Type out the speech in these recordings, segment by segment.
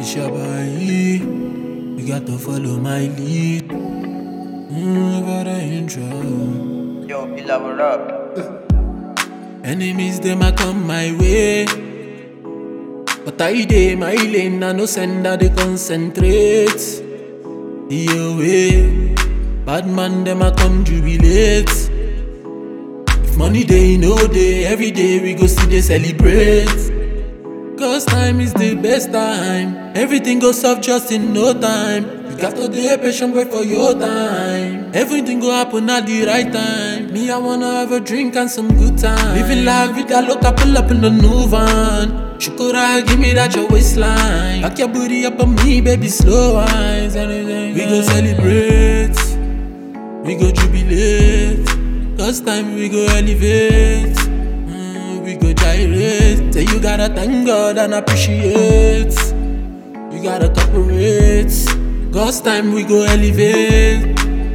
Shabai, you got to follow my lead. Mm, for the intro. Yo, Pila, what up? Enemies them a come my way. But I dey my lane, I no send that they concentrate. Your way, bad man them a come jubilate. If money day no day, every day we go see they celebrate. Cause time is the best time. Everything goes off just in no time. You got to be patient, wait for your time. Everything go happen at the right time. Me, I wanna have a drink and some good time. Living life with that look, I pull up in the new van. Shukura, give me that your waistline. Back your booty up on me, baby, slow wines. We go celebrate, we go jubilate. Cause time we go elevate. Say you gotta thank God and appreciate. You gotta cooperate. God's time we go elevate.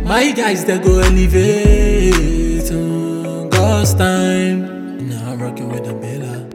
My guys they go elevate. Mm, God's time. Now I'm rocking with the Bella.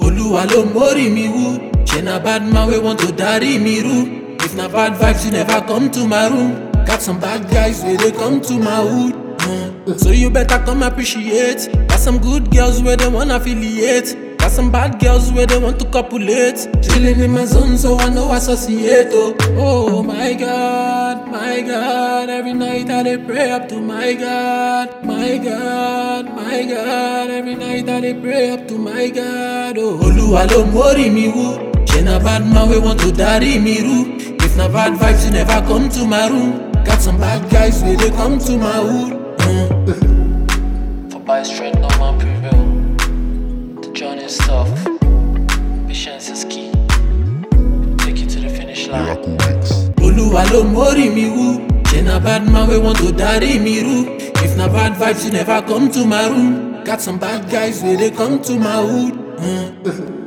Oluwa ló mórí mi wú. Ṣé na bad man wey want to darí mi rú? If na bad vibes, you never come to my room. Got some bad guys where they come to my hood. So you better come appreciate. Got some good girls where they wanna affiliate. Got some bad girls where they want to copulate. Chilling in my zone, so I know associate. Oh, oh my God, my God. Every night I dey pray up to my God, my God, my God. Every night I dey pray up to my God. Oh, Oluwa ló mórí mi wú. Ṣé na bad man wey want to darí mi rú? If na bad vibes, you never come to my room. Got some bad guys where they come to my hood. Mm. For by strength, no man prevail. The journey is tough. Patience is key. Take you to the finish line. Miracle Mix. Oluwa ló mórí mi wú. Ṣé na bad man wey want to darí mi rú? If na bad vibes, you never come to my room. Got some bad guys where they come to my hood. Mm.